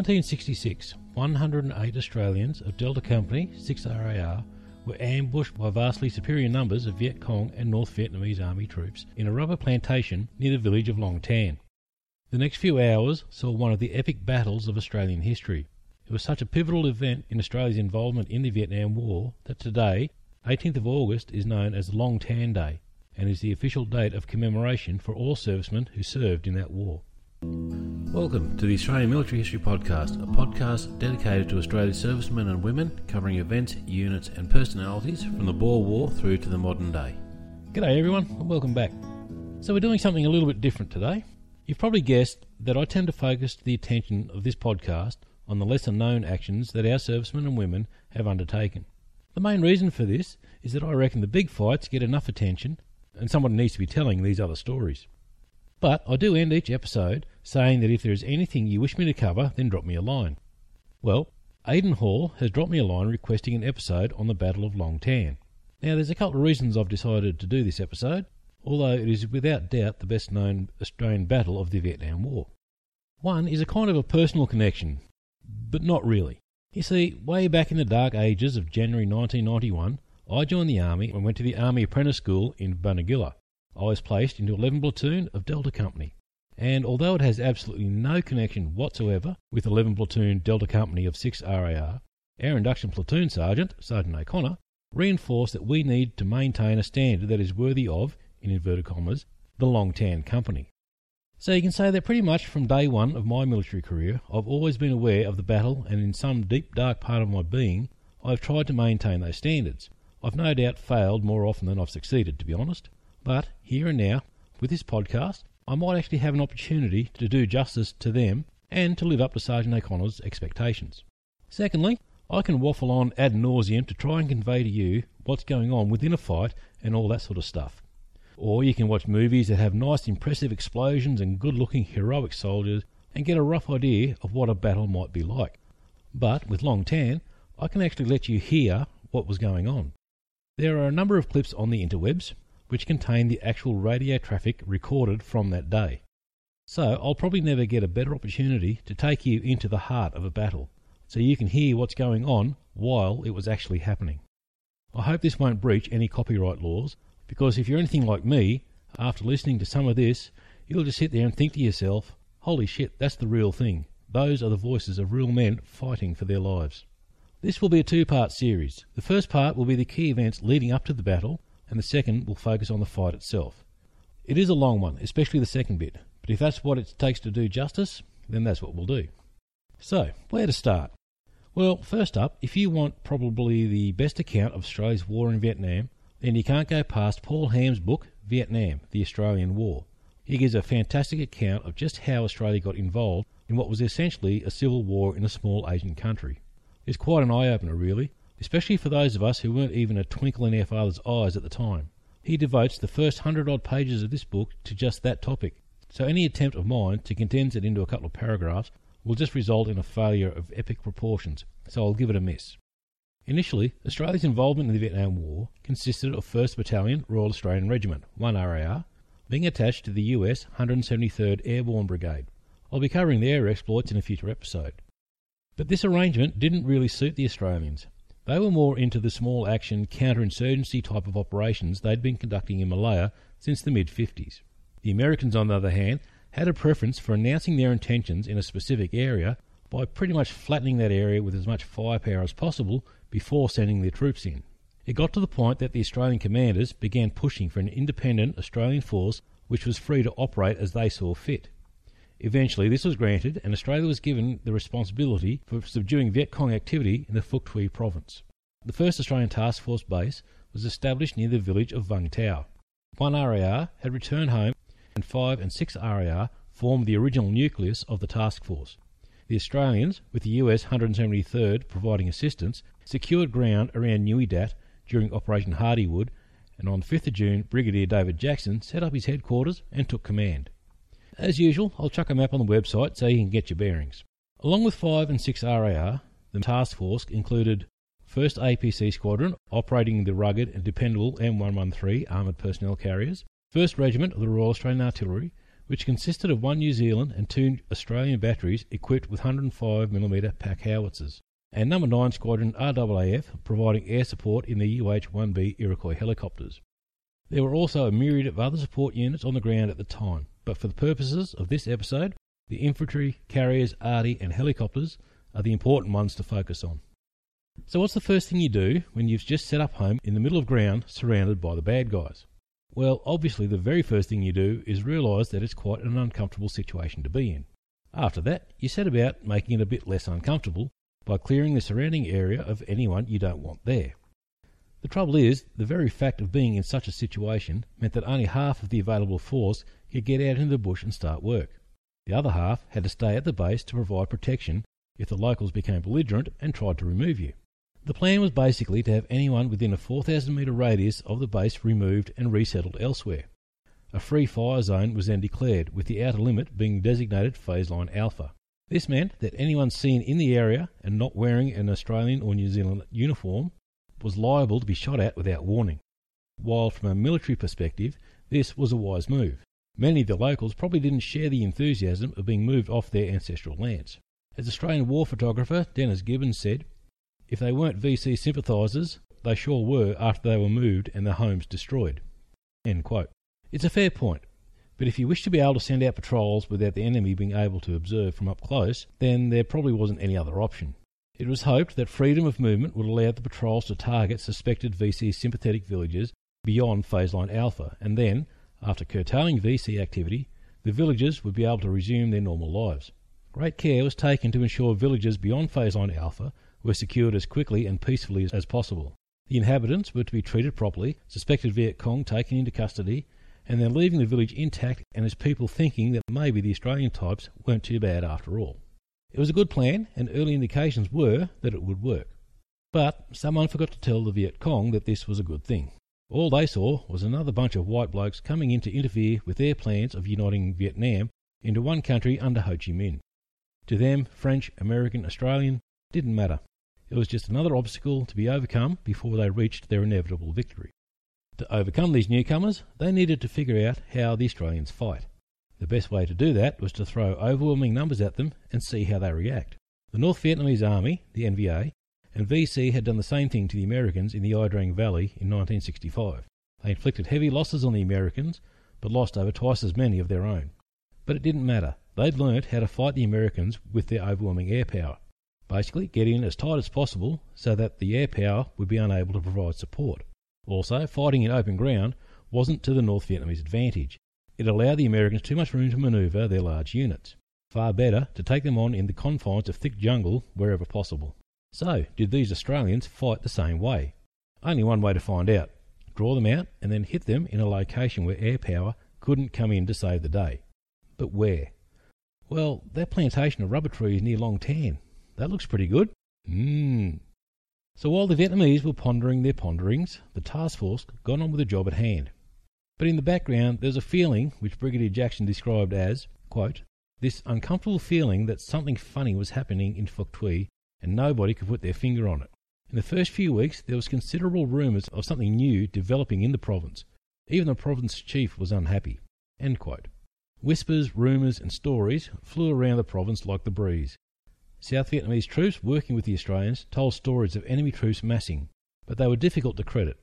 1966, 108 Australians of Delta Company 6RAR were ambushed by vastly superior numbers of Viet Cong and North Vietnamese Army troops in a rubber plantation near the village of Long Tan. The next few hours saw one of the epic battles of Australian history. It was such a pivotal event in Australia's involvement in the Vietnam War that today, 18th of August, is known as Long Tan Day and is the official date of commemoration for all servicemen who served in that war. Welcome to the Australian Military History Podcast, a podcast dedicated to Australia's servicemen and women, covering events, units, and personalities from the Boer War through to the modern day. G'day, everyone, and welcome back. So, we're doing something a little bit different today. You've probably guessed that I tend to focus the attention of this podcast on the lesser known actions that our servicemen and women have undertaken. The main reason for this is that I reckon the big fights get enough attention, and someone needs to be telling these other stories. But I do end each episode saying that if there is anything you wish me to cover, then drop me a line. Well, Aidan Hall has dropped me a line requesting an episode on the Battle of Long Tan. Now, there's a couple of reasons I've decided to do this episode, although it is without doubt the best known Australian battle of the Vietnam War. One is a kind of a personal connection, but not really. You see, way back in the dark ages of January 1991, I joined the Army and went to the Army Apprentice School in Bonegilla. I was placed into 11 Platoon of Delta Company, and although it has absolutely no connection whatsoever with 11 Platoon Delta Company of 6 RAR, our induction platoon sergeant, Sergeant O'Connor, reinforced that we need to maintain a standard that is worthy of, in inverted commas, the Long Tan Company. So you can say that pretty much from day one of my military career, I've always been aware of the battle, and in some deep dark part of my being, I've tried to maintain those standards. I've no doubt failed more often than I've succeeded, to be honest. But here and now, with this podcast, I might actually have an opportunity to do justice to them and to live up to Sergeant O'Connor's expectations. Secondly, I can waffle on ad nauseum to try and convey to you what's going on within a fight and all that sort of stuff. Or you can watch movies that have nice, impressive explosions and good looking, heroic soldiers and get a rough idea of what a battle might be like. But with Long Tan, I can actually let you hear what was going on. There are a number of clips on the interwebs which contain the actual radio traffic recorded from that day. So I'll probably never get a better opportunity to take you into the heart of a battle, so you can hear what's going on while it was actually happening. I hope this won't breach any copyright laws, because if you're anything like me, after listening to some of this, you'll just sit there and think to yourself, holy shit, that's the real thing. Those are the voices of real men fighting for their lives. This will be a two part series. The first part will be the key events leading up to the battle, and the second will focus on the fight itself. It is a long one, especially the second bit, but if that's what it takes to do justice, then that's what we'll do. So, where to start? Well, first up, if you want probably the best account of Australia's war in Vietnam, then you can't go past Paul Ham's book, Vietnam, the Australian War. He gives a fantastic account of just how Australia got involved in what was essentially a civil war in a small Asian country. It's quite an eye opener, really, especially for those of us who weren't even a twinkle in our father's eyes at the time. He devotes the first hundred odd pages of this book to just that topic, so any attempt of mine to condense it into a couple of paragraphs will just result in a failure of epic proportions, so I'll give it a miss. Initially, Australia's involvement in the Vietnam War consisted of 1st Battalion Royal Australian Regiment, 1 RAR, being attached to the US 173rd Airborne Brigade. I'll be covering their exploits in a future episode. But this arrangement didn't really suit the Australians. They were more into the small action counterinsurgency type of operations they'd been conducting in Malaya since the mid 50s. The Americans, on the other hand, had a preference for announcing their intentions in a specific area by pretty much flattening that area with as much firepower as possible before sending their troops in. It got to the point that the Australian commanders began pushing for an independent Australian force which was free to operate as they saw fit. Eventually, this was granted, and Australia was given the responsibility for subduing Viet Cong activity in the Phuoc Tuy province. The first Australian Task Force base was established near the village of Vung Tau. 1 RAR had returned home, and 5 and 6 RAR formed the original nucleus of the task force. The Australians, with the US 173rd providing assistance, secured ground around Nui Dat during Operation Hardihood, and on 5th June, Brigadier David Jackson set up his headquarters and took command. As usual, I'll chuck a map on the website so you can get your bearings. Along with 5 and 6 RAR, the task force included 1st APC Squadron, operating the rugged and dependable M113 armoured personnel carriers, 1st Regiment of the Royal Australian Artillery, which consisted of one New Zealand and two Australian batteries equipped with 105mm pack howitzers, and Number 9 Squadron RAAF providing air support in the UH-1B Iroquois helicopters. There were also a myriad of other support units on the ground at the time, but for the purposes of this episode, the infantry, carriers, arty, and helicopters are the important ones to focus on. So, what's the first thing you do when you've just set up home in the middle of ground surrounded by the bad guys? Well, obviously, the very first thing you do is realise that it's quite an uncomfortable situation to be in. After that, you set about making it a bit less uncomfortable by clearing the surrounding area of anyone you don't want there. The trouble is, the very fact of being in such a situation meant that only half of the available force could get out into the bush and start work. The other half had to stay at the base to provide protection if the locals became belligerent and tried to remove you. The plan was basically to have anyone within a 4,000 metre radius of the base removed and resettled elsewhere. A free fire zone was then declared, with the outer limit being designated phase line alpha. This meant that anyone seen in the area and not wearing an Australian or New Zealand uniform was liable to be shot at without warning. While from a military perspective, this was a wise move. Many of the locals probably didn't share the enthusiasm of being moved off their ancestral lands. As Australian war photographer Dennis Gibbons said, if they weren't VC sympathisers, they sure were after they were moved and their homes destroyed. It's a fair point, but if you wish to be able to send out patrols without the enemy being able to observe from up close, then there probably wasn't any other option. It was hoped that freedom of movement would allow the patrols to target suspected VC sympathetic villages beyond phase line alpha, and then, after curtailing VC activity, the villagers would be able to resume their normal lives. Great care was taken to ensure villages beyond phase line alpha were secured as quickly and peacefully as possible. The inhabitants were to be treated properly, suspected Viet Cong taken into custody, and then leaving the village intact and as people thinking that maybe the Australian types weren't too bad after all. It was a good plan, and early indications were that it would work. But someone forgot to tell the Viet Cong that this was a good thing. All they saw was another bunch of white blokes coming in to interfere with their plans of uniting Vietnam into one country under Ho Chi Minh. To them, French, American, Australian didn't matter. It was just another obstacle to be overcome before they reached their inevitable victory. To overcome these newcomers, they needed to figure out how the Australians fight. The best way to do that was to throw overwhelming numbers at them and see how they react. The North Vietnamese Army, the NVA, and VC had done the same thing to the Americans in the Ia Drang Valley in 1965. They inflicted heavy losses on the Americans, but lost over twice as many of their own. But it didn't matter. They'd learnt how to fight the Americans with their overwhelming air power. Basically, get in as tight as possible so that the air power would be unable to provide support. Also, fighting in open ground wasn't to the North Vietnamese advantage. It allowed the Americans too much room to manoeuvre their large units. Far better to take them on in the confines of thick jungle wherever possible. So, did these Australians fight the same way? Only one way to find out draw them out and then hit them in a location where air power couldn't come in to save the day. But where? Well, that plantation of rubber trees near Long Tan, that looks pretty good. Mmm. So while the Vietnamese were pondering their ponderings, the task force got on with the job at hand. But in the background, there was a feeling which Brigadier Jackson described as, quote, this uncomfortable feeling that something funny was happening in Tuy and nobody could put their finger on it. In the first few weeks, there was considerable rumours of something new developing in the province. Even the province chief was unhappy. Whispers, rumours, and stories flew around the province like the breeze. South Vietnamese troops working with the Australians told stories of enemy troops massing, but they were difficult to credit.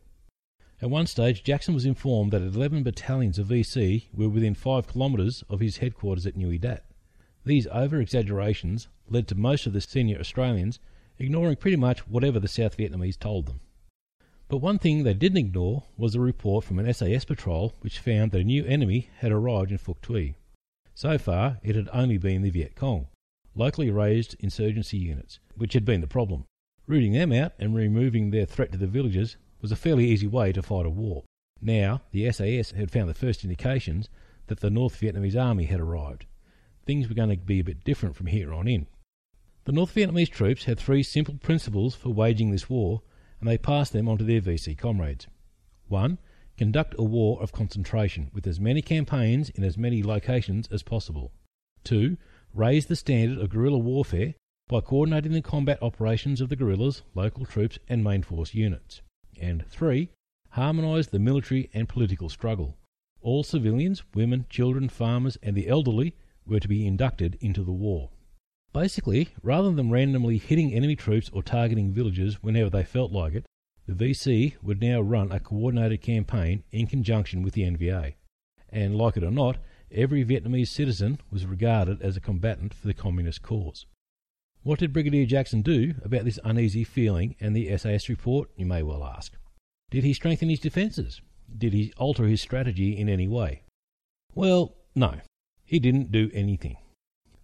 At one stage, Jackson was informed that 11 battalions of VC were within 5 kilometres of his headquarters at Nui Dat. These over exaggerations led to most of the senior Australians ignoring pretty much whatever the South Vietnamese told them. But one thing they didn't ignore was a report from an SAS patrol which found that a new enemy had arrived in Phuoc Tuy. So far, it had only been the Viet Cong locally raised insurgency units, which had been the problem. Rooting them out and removing their threat to the villagers was a fairly easy way to fight a war. Now, the SAS had found the first indications that the North Vietnamese army had arrived. Things were going to be a bit different from here on in. The North Vietnamese troops had three simple principles for waging this war, and they passed them on to their VC comrades. 1. Conduct a war of concentration with as many campaigns in as many locations as possible. 2. Raise the standard of guerrilla warfare by coordinating the combat operations of the guerrillas, local troops, and main force units. And 3 harmonise the military and political struggle. All civilians, women, children, farmers, and the elderly were to be inducted into the war. Basically, rather than randomly hitting enemy troops or targeting villages whenever they felt like it, the VC would now run a coordinated campaign in conjunction with the NVA. And like it or not, every Vietnamese citizen was regarded as a combatant for the communist cause. What did Brigadier Jackson do about this uneasy feeling and the SAS report, you may well ask? Did he strengthen his defences? Did he alter his strategy in any way? Well, no, he didn't do anything.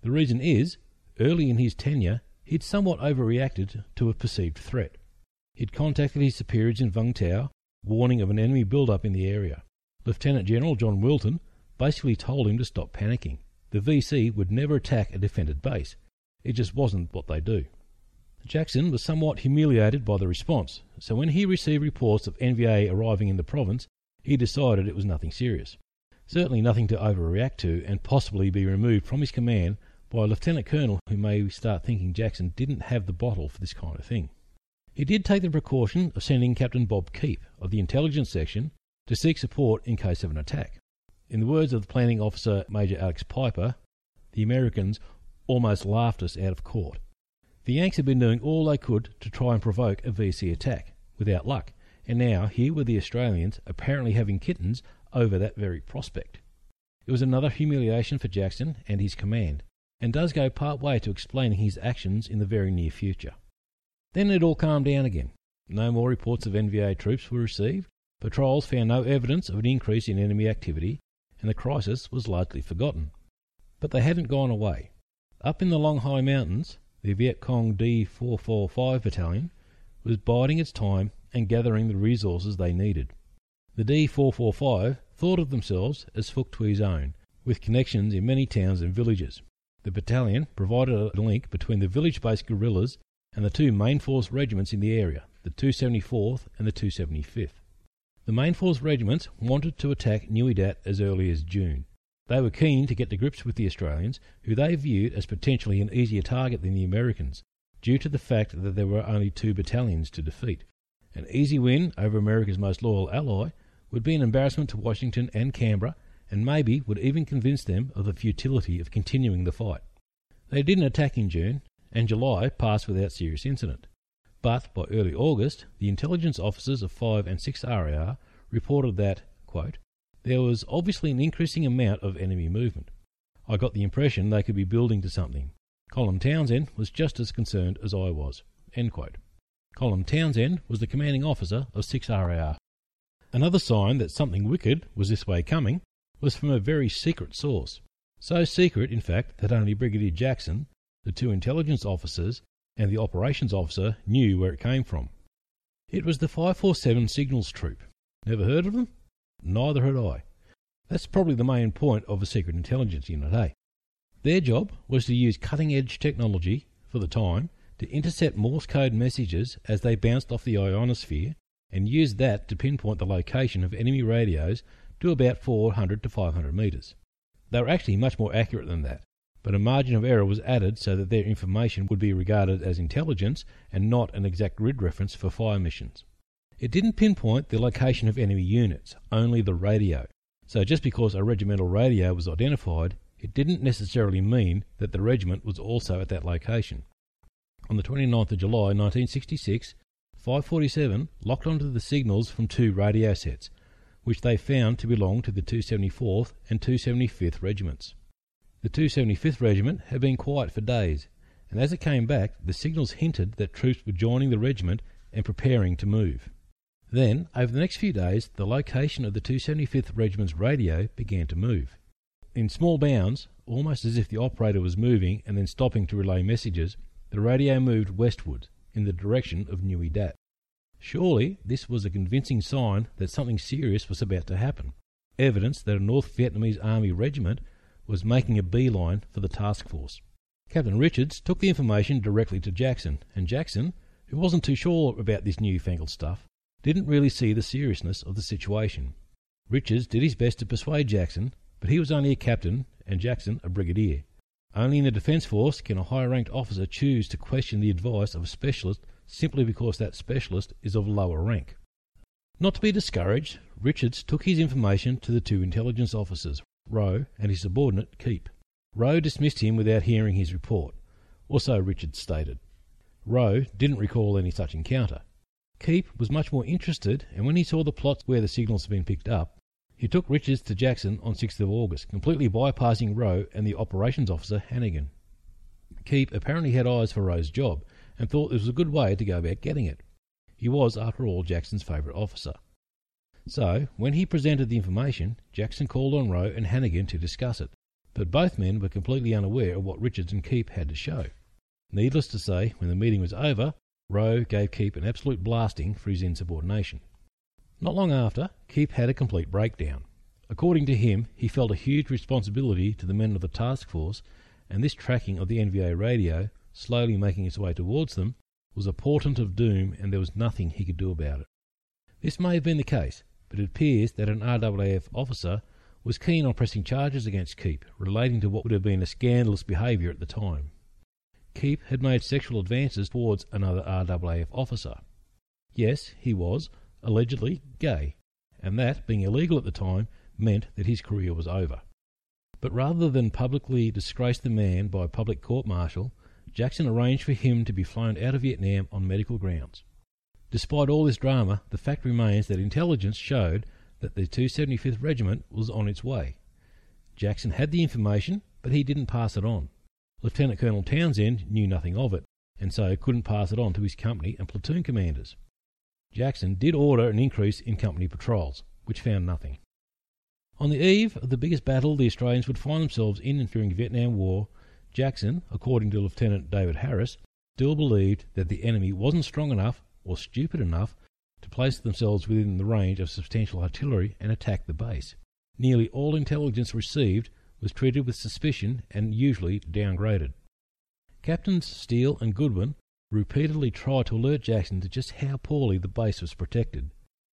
The reason is, early in his tenure, he'd somewhat overreacted to a perceived threat. He'd contacted his superiors in Vung Tau, warning of an enemy build-up in the area. Lieutenant General John Wilton basically told him to stop panicking. The VC would never attack a defended base. It just wasn't what they do. Jackson was somewhat humiliated by the response, so when he received reports of NVA arriving in the province, he decided it was nothing serious. Certainly nothing to overreact to and possibly be removed from his command by a lieutenant colonel who may start thinking Jackson didn't have the bottle for this kind of thing. He did take the precaution of sending Captain Bob Keep of the intelligence section to seek support in case of an attack. In the words of the planning officer Major Alex Piper, the Americans almost laughed us out of court. The Yanks had been doing all they could to try and provoke a VC attack, without luck, and now here were the Australians apparently having kittens over that very prospect. It was another humiliation for Jackson and his command, and does go part way to explaining his actions in the very near future. Then it all calmed down again. No more reports of NVA troops were received, patrols found no evidence of an increase in enemy activity, and the crisis was largely forgotten. But they hadn't gone away. Up in the Long Hai Mountains, the Viet Cong D445 Battalion was biding its time and gathering the resources they needed. The D445 thought of themselves as Phuoc Tuy's own, with connections in many towns and villages. The battalion provided a link between the village based guerrillas and the two main force regiments in the area, the 274th and the 275th. The main force regiments wanted to attack Nui Dat as early as June, they were keen to get to grips with the Australians, who they viewed as potentially an easier target than the Americans, due to the fact that there were only two battalions to defeat. An easy win over America's most loyal ally would be an embarrassment to Washington and Canberra, and maybe would even convince them of the futility of continuing the fight. They didn't attack in June, and July passed without serious incident. But by early August, the intelligence officers of 5 and 6 RAR reported that, quote, there was obviously an increasing amount of enemy movement. I got the impression they could be building to something. Colin Townsend was just as concerned as I was. Colin Townsend was the commanding officer of 6 RAR. Another sign that something wicked was this way coming was from a very secret source. So secret, in fact, that only Brigadier Jackson, the two intelligence officers, and the operations officer knew where it came from. It was the 547 Signals Troop. Never heard of them? Neither had I. That's probably the main point of a secret intelligence unit, eh? Their job was to use cutting edge technology, for the time, to intercept Morse code messages as they bounced off the ionosphere and use that to pinpoint the location of enemy radios to about 400 to 500 metres. They were actually much more accurate than that, but a margin of error was added so that their information would be regarded as intelligence and not an exact grid reference for fire missions. It didn't pinpoint the location of enemy units, only the radio. So just because a regimental radio was identified, it didn't necessarily mean that the regiment was also at that location. On the 29th of July 1966, 547 locked onto the signals from two radio sets, which they found to belong to the 274th and 275th regiments. The 275th Regiment had been quiet for days, and as it came back, the signals hinted that troops were joining the regiment and preparing to move. Then, over the next few days, the location of the 275th Regiment's radio began to move. In small bounds, almost as if the operator was moving and then stopping to relay messages, the radio moved westward, in the direction of Nui Dat. Surely this was a convincing sign that something serious was about to happen. Evidence that a North Vietnamese Army regiment was making a beeline for the task force. Captain Richards took the information directly to Jackson, and Jackson, who wasn't too sure about this newfangled stuff, didn't really see the seriousness of the situation. Richards did his best to persuade Jackson, but he was only a captain and Jackson a brigadier. Only in the Defence Force can a higher ranked officer choose to question the advice of a specialist simply because that specialist is of lower rank. Not to be discouraged, Richards took his information to the two intelligence officers, Rowe and his subordinate Keep. Rowe dismissed him without hearing his report, or so Richards stated. Rowe didn't recall any such encounter. Keep was much more interested, and when he saw the plots where the signals had been picked up, he took Richards to Jackson on 6th of August, completely bypassing Rowe and the operations officer Hannigan. Keep apparently had eyes for Rowe's job and thought this was a good way to go about getting it. He was, after all, Jackson's favourite officer. So, when he presented the information, Jackson called on Rowe and Hannigan to discuss it, but both men were completely unaware of what Richards and Keep had to show. Needless to say, when the meeting was over, Rowe gave Keep an absolute blasting for his insubordination. Not long after, Keep had a complete breakdown. According to him, he felt a huge responsibility to the men of the task force, and this tracking of the NVA radio, slowly making its way towards them, was a portent of doom, and there was nothing he could do about it. This may have been the case, but it appears that an RAAF officer was keen on pressing charges against Keep relating to what would have been a scandalous behaviour at the time. Keep had made sexual advances towards another RAAF officer. Yes, he was, allegedly, gay, and that, being illegal at the time, meant that his career was over. But rather than publicly disgrace the man by public court martial, Jackson arranged for him to be flown out of Vietnam on medical grounds. Despite all this drama, the fact remains that intelligence showed that the 275th Regiment was on its way. Jackson had the information, but he didn't pass it on. Lieutenant Colonel Townsend knew nothing of it, and so couldn't pass it on to his company and platoon commanders. Jackson did order an increase in company patrols, which found nothing. On the eve of the biggest battle the Australians would find themselves in during the Vietnam War, Jackson, according to Lieutenant David Harris, still believed that the enemy wasn't strong enough or stupid enough to place themselves within the range of substantial artillery and attack the base. Nearly all intelligence received was treated with suspicion and usually downgraded. Captains Steele and Goodwin repeatedly tried to alert Jackson to just how poorly the base was protected.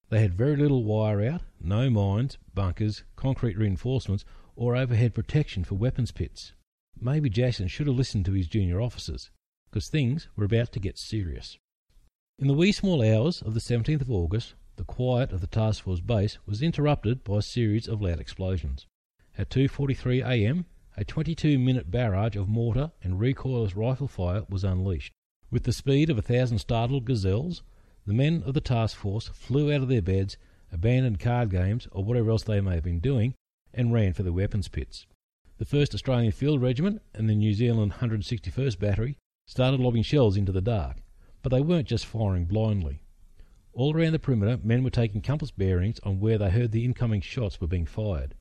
They had very little wire out, no mines, bunkers, concrete reinforcements, or overhead protection for weapons pits. Maybe Jackson should have listened to his junior officers, because things were about to get serious. In the wee small hours of the 17th of August, the quiet of the task force base was interrupted by a series of loud explosions. At 2:43 a.m., a 22-minute barrage of mortar and recoilless rifle fire was unleashed. With the speed of a thousand startled gazelles, the men of the task force flew out of their beds, abandoned card games or whatever else they may have been doing, and ran for the weapons pits. The 1st Australian Field Regiment and the New Zealand 161st Battery started lobbing shells into the dark. But they weren't just firing blindly. All around the perimeter, men were taking compass bearings on where they heard the incoming shots were being fired.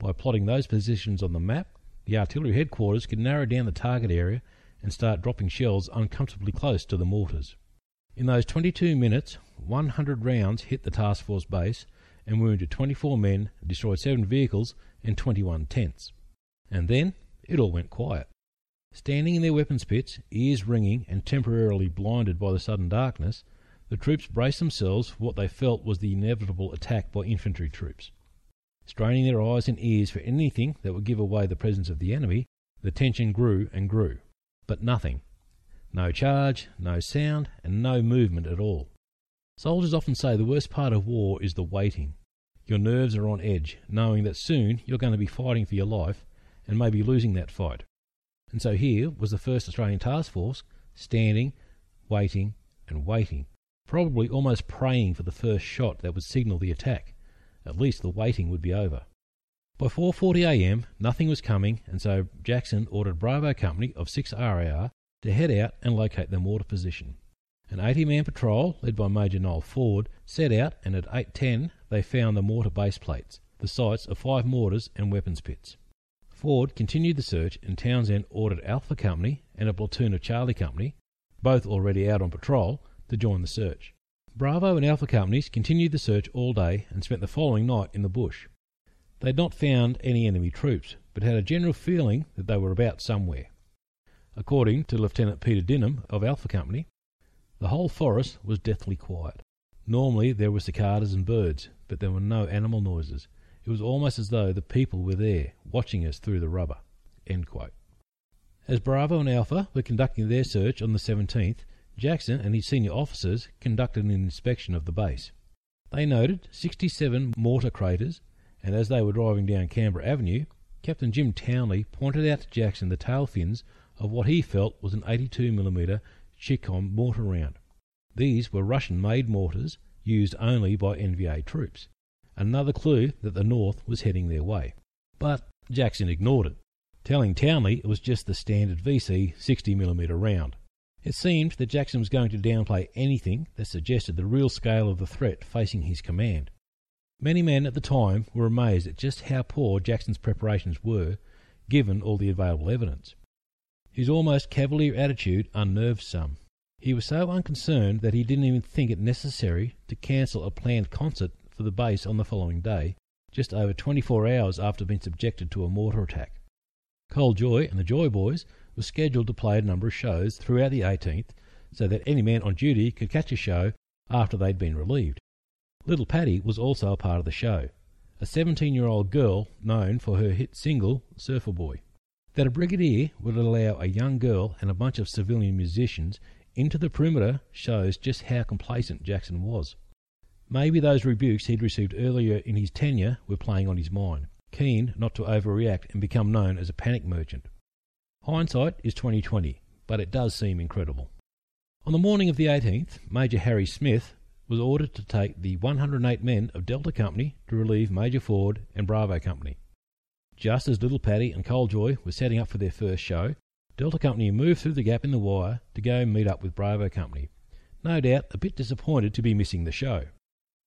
By plotting those positions on the map, the artillery headquarters could narrow down the target area and start dropping shells uncomfortably close to the mortars. In those 22 minutes, 100 rounds hit the task force base and wounded 24 men, destroyed 7 vehicles, and 21 tents. And then it all went quiet. Standing in their weapons pits, ears ringing and temporarily blinded by the sudden darkness, the troops braced themselves for what they felt was the inevitable attack by infantry troops. Straining their eyes and ears for anything that would give away the presence of the enemy, the tension grew and grew. But nothing. No charge, no sound, and no movement at all. Soldiers often say the worst part of war is the waiting. Your nerves are on edge, knowing that soon you're going to be fighting for your life and maybe losing that fight. And so here was the 1st Australian Task Force standing, waiting, and waiting, probably almost praying for the first shot that would signal the attack. At least the waiting would be over. By 4:40 a.m., nothing was coming, and so Jackson ordered Bravo Company of 6 RAR to head out and locate the mortar position. An 80-man patrol, led by Major Noel Ford, set out, and at 8:10 they found the mortar base plates, the sites of five mortars and weapons pits. Ford continued the search, and Townsend ordered Alpha Company and a platoon of Charlie Company, both already out on patrol, to join the search. Bravo and Alpha companies continued the search all day and spent the following night in the bush. They had not found any enemy troops, but had a general feeling that they were about somewhere. According to Lieutenant Peter Dinham of Alpha Company, the whole forest was deathly quiet. Normally there were cicadas and birds, but there were no animal noises. It was almost as though the people were there, watching us through the rubber. As Bravo and Alpha were conducting their search on the 17th, Jackson and his senior officers conducted an inspection of the base. They noted 67 mortar craters, and as they were driving down Canberra Avenue, Captain Jim Townley pointed out to Jackson the tail fins of what he felt was an 82mm Chicom mortar round. These were Russian made mortars used only by NVA troops, another clue that the North was heading their way. But Jackson ignored it, telling Townley it was just the standard VC 60mm round. It seemed that Jackson was going to downplay anything that suggested the real scale of the threat facing his command. Many men at the time were amazed at just how poor Jackson's preparations were, given all the available evidence. His almost cavalier attitude unnerved some. He was so unconcerned that he didn't even think it necessary to cancel a planned concert for the base on the following day, just over 24 hours after being subjected to a mortar attack. Col Joye and the Joy Boys were scheduled to play a number of shows throughout the 18th so that any man on duty could catch a show after they'd been relieved. Little Pattie was also a part of the show, a 17 year old girl known for her hit single Surfer Boy. That a brigadier would allow a young girl and a bunch of civilian musicians into the perimeter shows just how complacent Jackson was. Maybe those rebukes he'd received earlier in his tenure were playing on his mind, keen not to overreact and become known as a panic merchant. Hindsight is 2020, but it does seem incredible. On the morning of the 18th, Major Harry Smith was ordered to take the 108 men of Delta Company to relieve Major Ford and Bravo Company. Just as Little Pattie and Col Joye were setting up for their first show, Delta Company moved through the gap in the wire to go meet up with Bravo Company, no doubt a bit disappointed to be missing the show.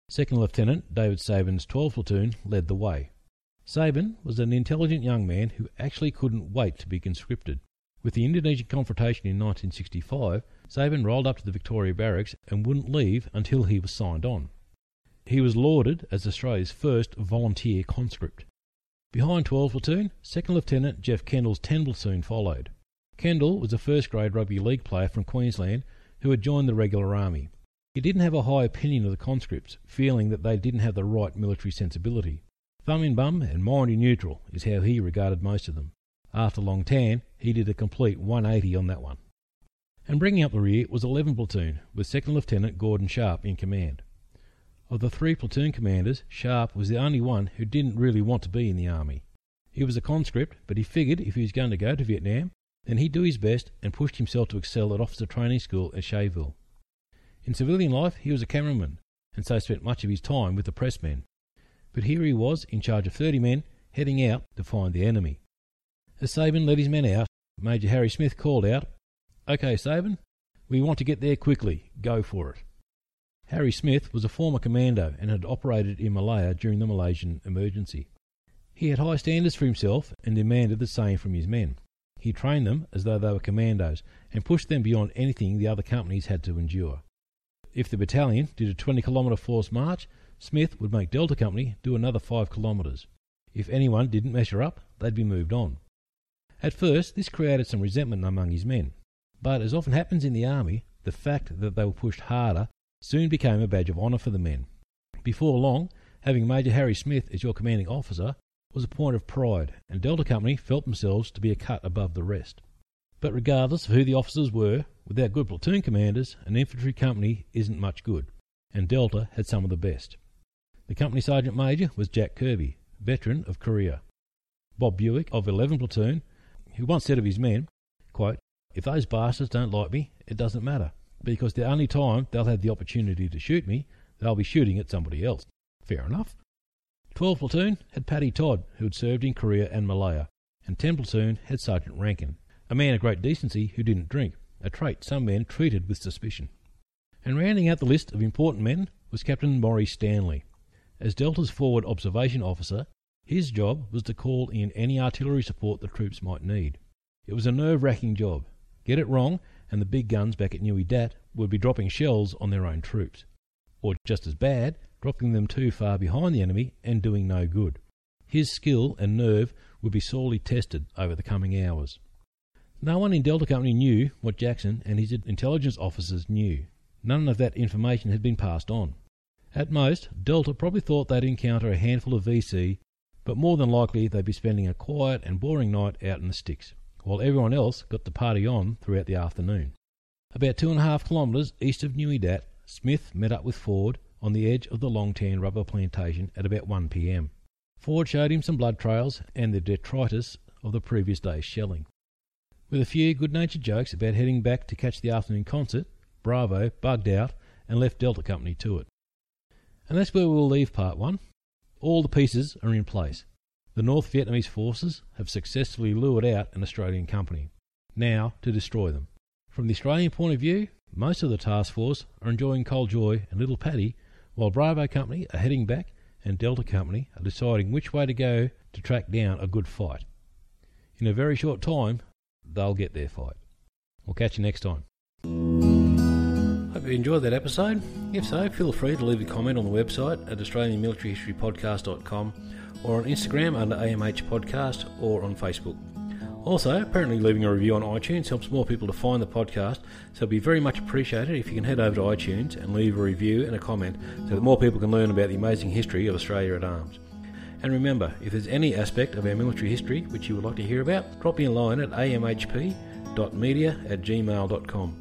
Second Lieutenant David Sabben's 12th platoon led the way. Sabben was an intelligent young man who actually couldn't wait to be conscripted. With the Indonesian confrontation in 1965, Sabben rolled up to the Victoria Barracks and wouldn't leave until he was signed on. He was lauded as Australia's first volunteer conscript. Behind 12 Platoon, 2nd Lieutenant Geoff Kendall's 10 Platoon followed. Kendall was a first grade rugby league player from Queensland who had joined the regular army. He didn't have a high opinion of the conscripts, feeling that they didn't have the right military sensibility. Thumb in bum and mind in neutral is how he regarded most of them. After Long Tan, he did a complete 180 on that one. And bringing up the rear was 11 Platoon, with 2nd Lieutenant Gordon Sharp in command. Of the three platoon commanders, Sharp was the only one who didn't really want to be in the army. He was a conscript, but he figured if he was going to go to Vietnam, then he'd do his best and pushed himself to excel at officer training school at Scheyville. In civilian life, he was a cameraman, and so spent much of his time with the pressmen but here he was in charge of 30 men heading out to find the enemy. As Sabben led his men out, Major Harry Smith called out, OK, Sabben, we want to get there quickly. Go for it. Harry Smith was a former commando and had operated in Malaya during the Malaysian emergency. He had high standards for himself and demanded the same from his men. He trained them as though they were commandos and pushed them beyond anything the other companies had to endure. If the battalion did a 20 kilometre forced march, Smith would make Delta Company do another five kilometres. If anyone didn't measure up, they'd be moved on. At first, this created some resentment among his men, but as often happens in the army, the fact that they were pushed harder soon became a badge of honour for the men. Before long, having Major Harry Smith as your commanding officer was a point of pride, and Delta Company felt themselves to be a cut above the rest. But regardless of who the officers were, without good platoon commanders, an infantry company isn't much good, and Delta had some of the best. The company sergeant major was Jack Kirby, veteran of Korea. Bob Buick of 11 Platoon, who once said of his men, quote, If those bastards don't like me, it doesn't matter, because the only time they'll have the opportunity to shoot me, they'll be shooting at somebody else. Fair enough. 12 Platoon had Paddy Todd, who had served in Korea and Malaya, and 10 Platoon had Sergeant Rankin, a man of great decency who didn't drink, a trait some men treated with suspicion. And rounding out the list of important men was Captain Maurice Stanley, as Delta's forward observation officer, his job was to call in any artillery support the troops might need. It was a nerve wracking job. Get it wrong, and the big guns back at Nui Dat would be dropping shells on their own troops. or just as bad, dropping them too far behind the enemy and doing no good. His skill and nerve would be sorely tested over the coming hours. No one in Delta Company knew what Jackson and his intelligence officers knew. None of that information had been passed on. At most, Delta probably thought they'd encounter a handful of VC, but more than likely they'd be spending a quiet and boring night out in the sticks, while everyone else got the party on throughout the afternoon. About two and a half kilometres east of Nui Dat, Smith met up with Ford on the edge of the Long Tan rubber plantation at about 1 p.m. Ford showed him some blood trails and the detritus of the previous day's shelling. With a few good natured jokes about heading back to catch the afternoon concert, Bravo bugged out and left Delta Company to it. And that's where we'll leave part one. All the pieces are in place. The North Vietnamese forces have successfully lured out an Australian company. Now to destroy them. From the Australian point of view, most of the task force are enjoying Col Joye and Little Pattie, while Bravo Company are heading back and Delta Company are deciding which way to go to track down a good fight. In a very short time, they'll get their fight. We'll catch you next time. Hope you enjoyed that episode. If so, feel free to leave a comment on the website at AustralianMilitaryHistoryPodcast.com or on Instagram under AMH Podcast or on Facebook. Also, apparently leaving a review on iTunes helps more people to find the podcast, so it'd be very much appreciated if you can head over to iTunes and leave a review and a comment so that more people can learn about the amazing history of Australia at arms. And remember, if there's any aspect of our military history which you would like to hear about, drop me a line at amhp.media at gmail.com.